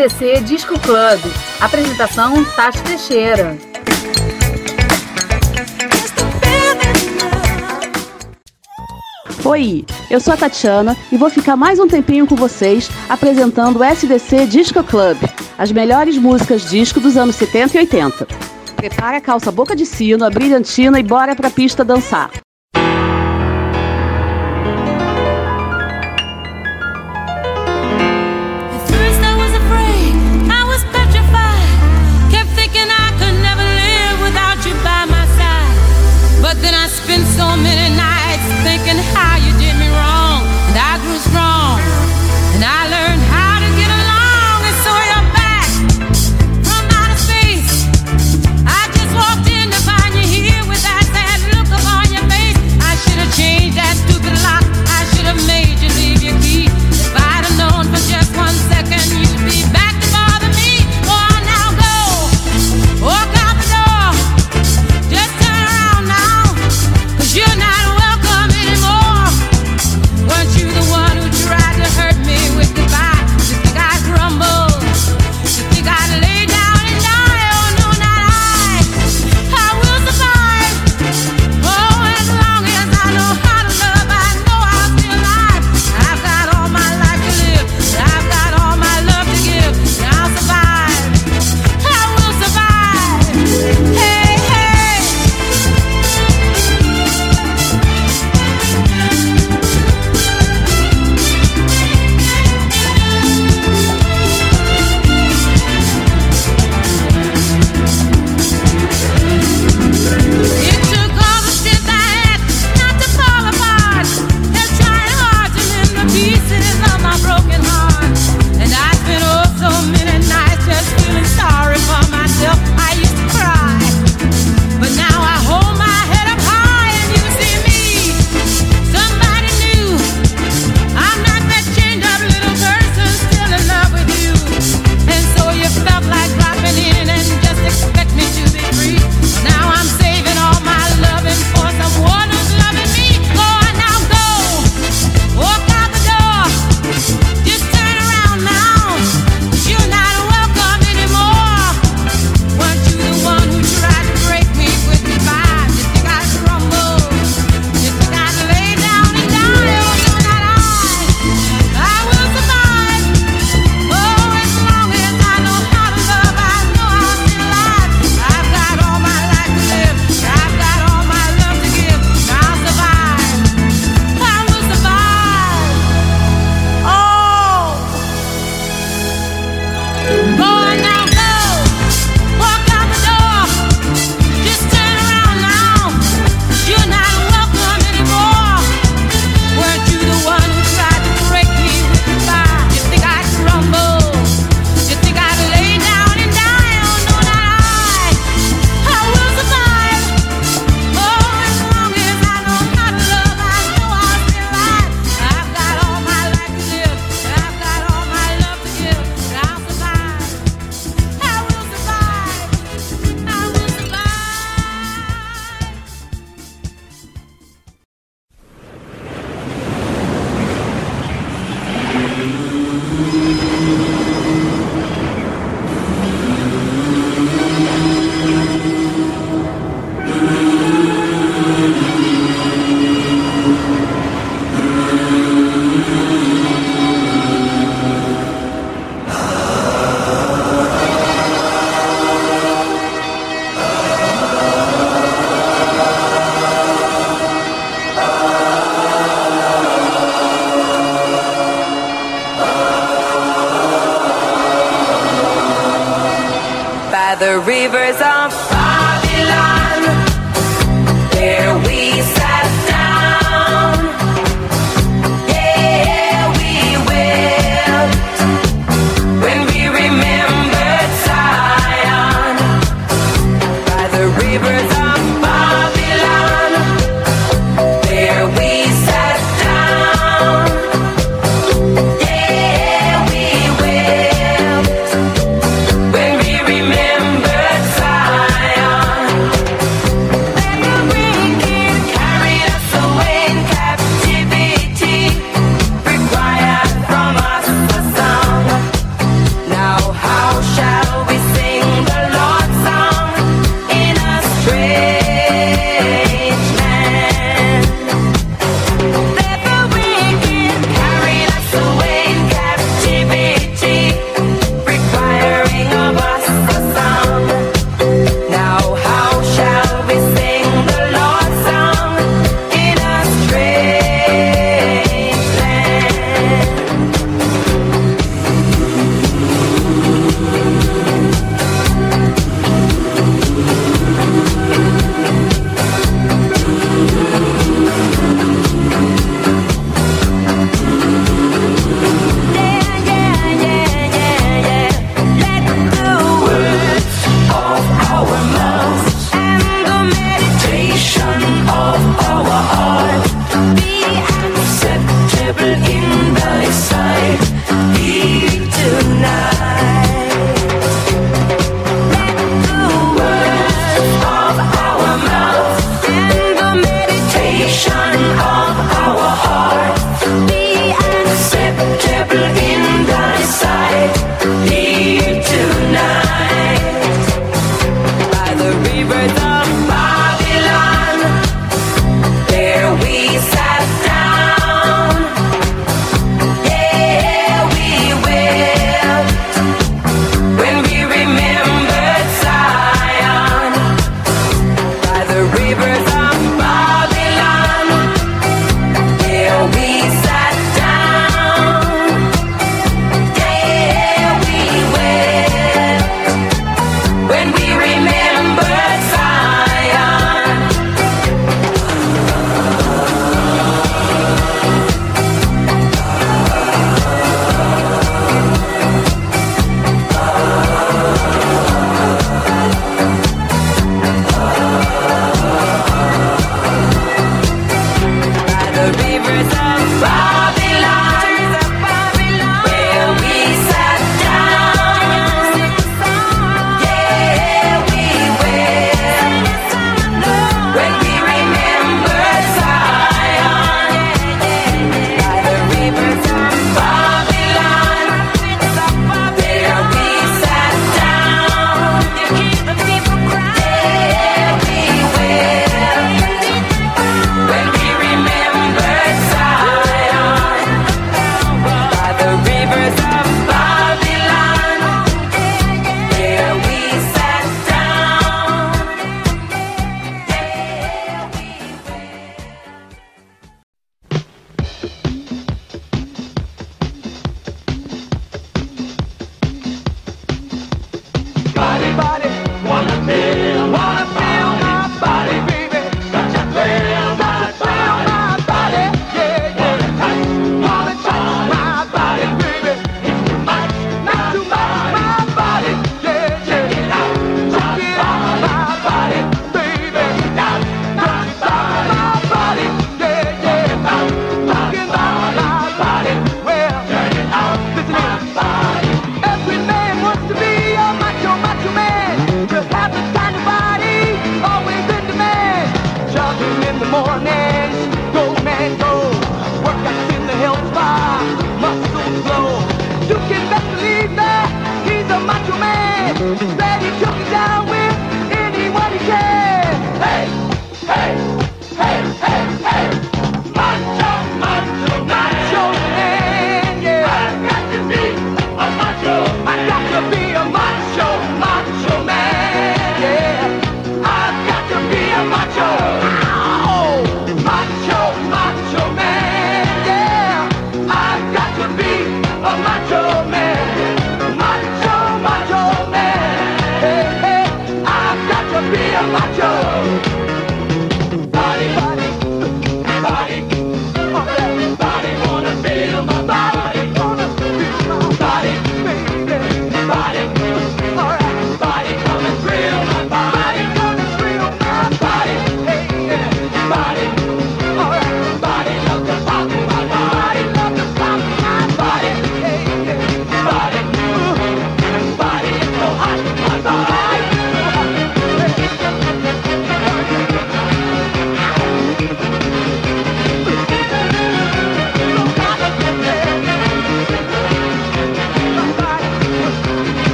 SDC Disco Club. Apresentação Tati Teixeira. Oi, eu sou a Tatiana e vou ficar mais um tempinho com vocês apresentando o SDC Disco Club, as melhores músicas disco dos anos 70 e 80. Prepara a calça boca de sino, a brilhantina e bora pra pista dançar. In my sight.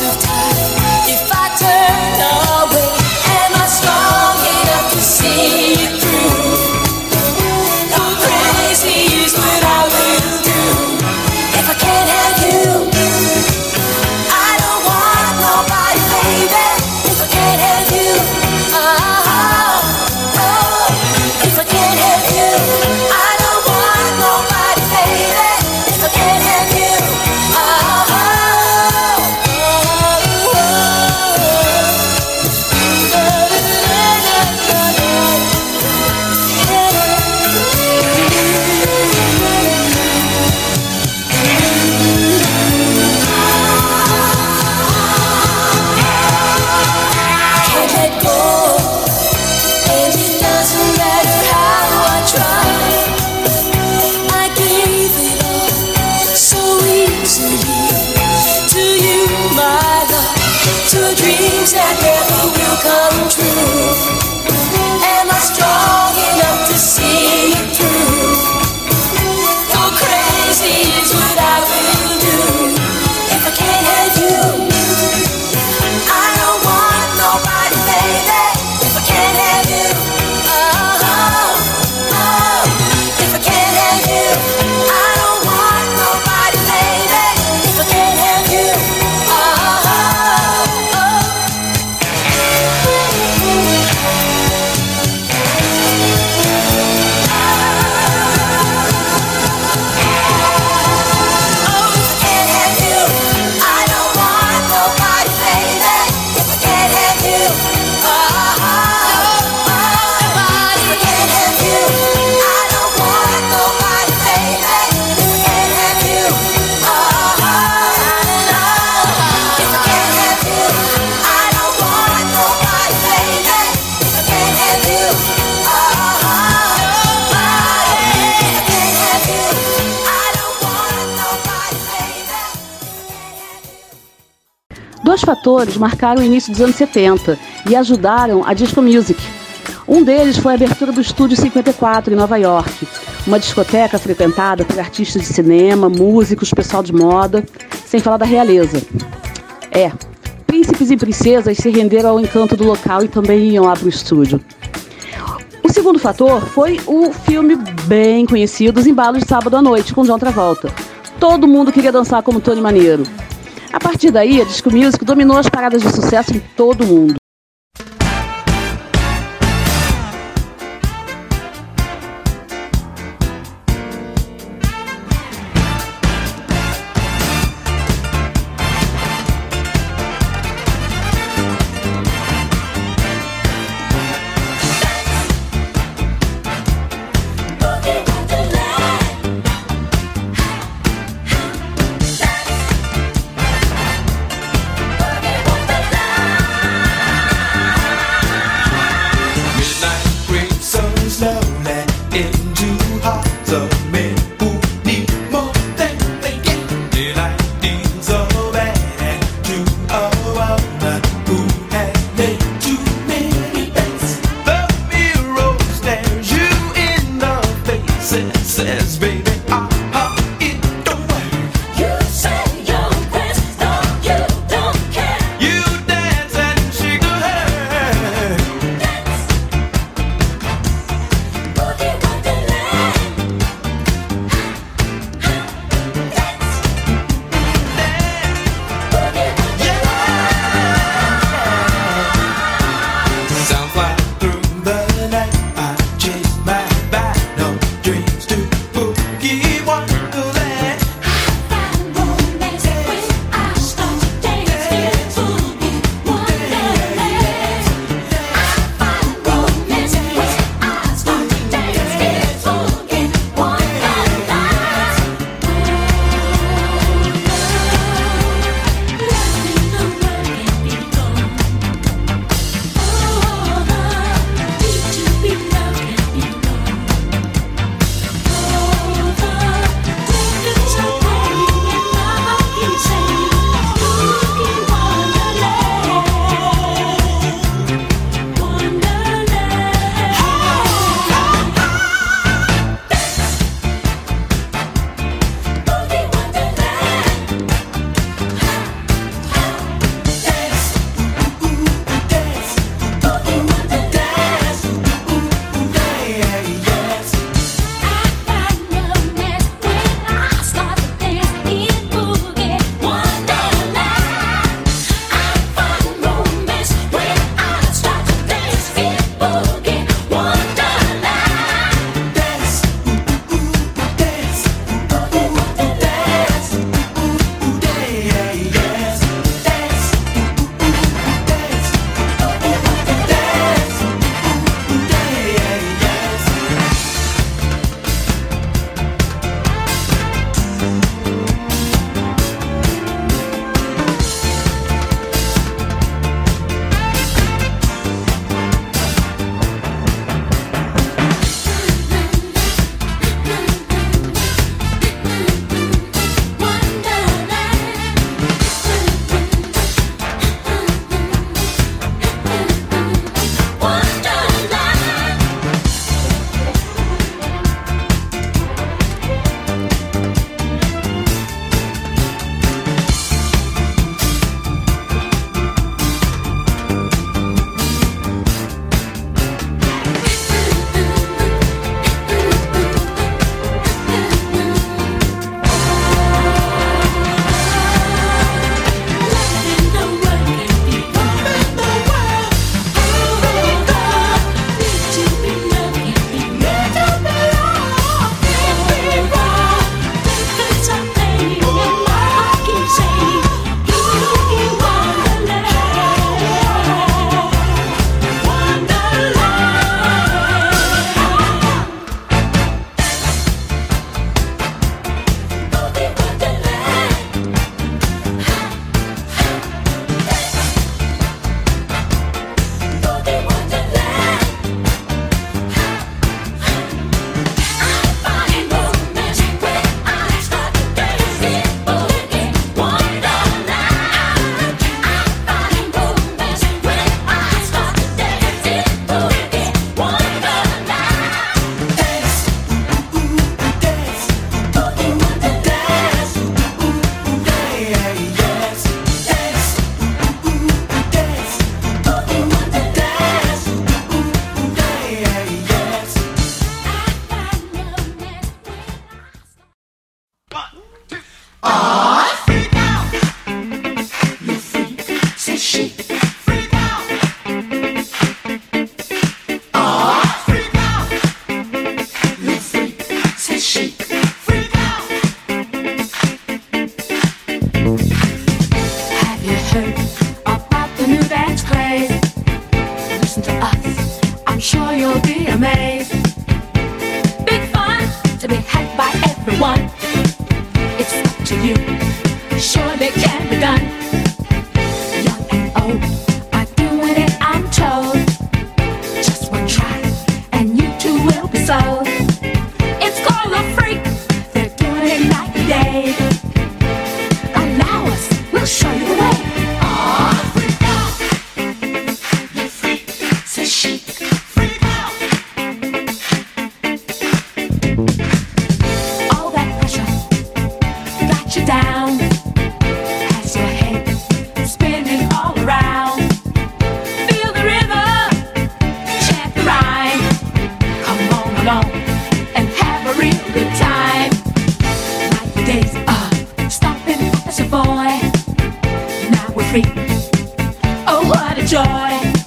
of time Marcaram o início dos anos 70 e ajudaram a disco music. Um deles foi a abertura do Estúdio 54 em Nova York, uma discoteca frequentada por artistas de cinema, músicos, pessoal de moda, sem falar da realeza. É, príncipes e princesas se renderam ao encanto do local e também iam lá para o estúdio. O segundo fator foi o filme bem conhecido Os Embalos de Sábado à Noite, com John Travolta. Todo mundo queria dançar como Tony Maneiro. A partir daí, a disco music dominou as paradas de sucesso em todo o mundo. Bye.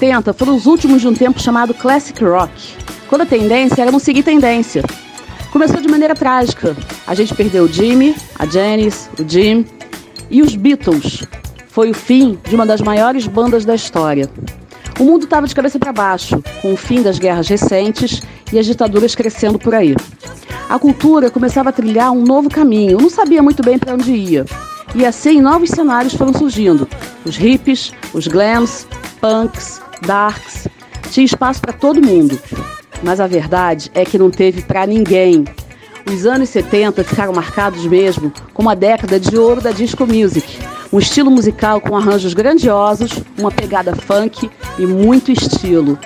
70 foram os últimos de um tempo chamado Classic Rock, quando a tendência era não seguir tendência. Começou de maneira trágica. A gente perdeu o Jimmy, a Janis, o Jim e os Beatles. Foi o fim de uma das maiores bandas da história. O mundo estava de cabeça para baixo, com o fim das guerras recentes e as ditaduras crescendo por aí. A cultura começava a trilhar um novo caminho, não sabia muito bem para onde ia. E assim novos cenários foram surgindo: os hippies, os glams, punks, darks. Tinha espaço para todo mundo. Mas a verdade é que não teve para ninguém. Os anos 70 ficaram marcados mesmo como a década de ouro da disco music, um estilo musical com arranjos grandiosos, uma pegada funk e muito estilo.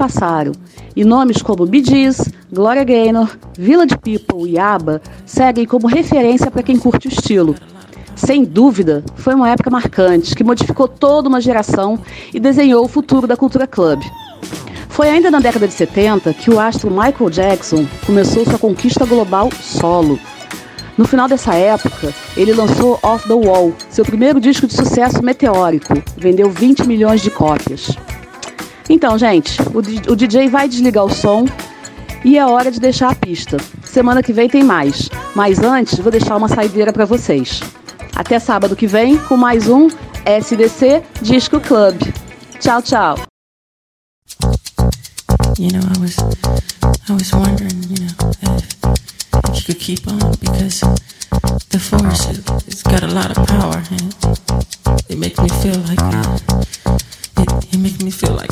passaram e nomes como Bidiz, Gloria Gaynor, Village People e ABBA seguem como referência para quem curte o estilo. Sem dúvida, foi uma época marcante que modificou toda uma geração e desenhou o futuro da cultura club. Foi ainda na década de 70 que o astro Michael Jackson começou sua conquista global solo. No final dessa época, ele lançou Off the Wall, seu primeiro disco de sucesso meteórico, vendeu 20 milhões de cópias. Então, gente, o, DJ vai desligar o som e é hora de deixar a pista. Semana que vem tem mais, mas antes vou deixar uma saideira para vocês. Até sábado que vem com mais um SDC Disco Club. Tchau, tchau. You know, I was I was wondering, you know, if, if you could keep on because the force got a lot of power and it makes me feel like He makes me feel like.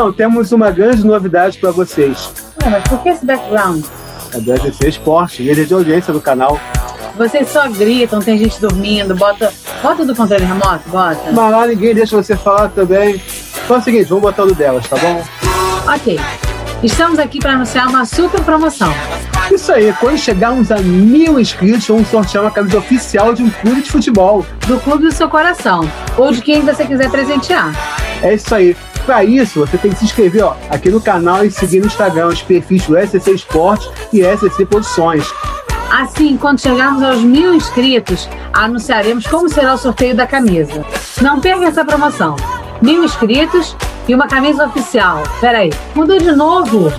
Então, temos uma grande novidade para vocês. Ué, mas por que esse background? agradecer é esporte, líder de audiência do canal. Vocês só gritam, tem gente dormindo, bota, bota do controle remoto, bota. Mas lá ninguém deixa você falar também. Então é o seguinte, vamos botar o do delas, tá bom? Ok. Estamos aqui para anunciar uma super promoção. Isso aí, quando chegarmos a mil inscritos, vamos sortear uma camisa oficial de um clube de futebol. Do clube do seu coração, ou de quem você quiser presentear. É isso aí. Para isso, você tem que se inscrever ó, aqui no canal e seguir no Instagram os perfis do SCC Esporte e SCC Produções. Assim, quando chegarmos aos mil inscritos, anunciaremos como será o sorteio da camisa. Não perca essa promoção. Mil inscritos e uma camisa oficial. Peraí, mudou de novo.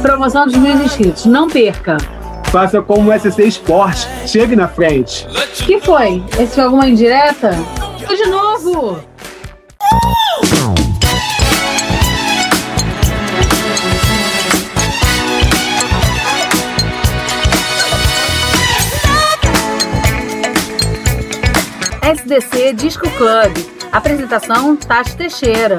Promoção dos mil inscritos. Não perca. Faça como o SCC Esporte. Chegue na frente. que foi? Esse foi alguma indireta? Mudou de novo. SDC Disco Club. Apresentação Tati Teixeira.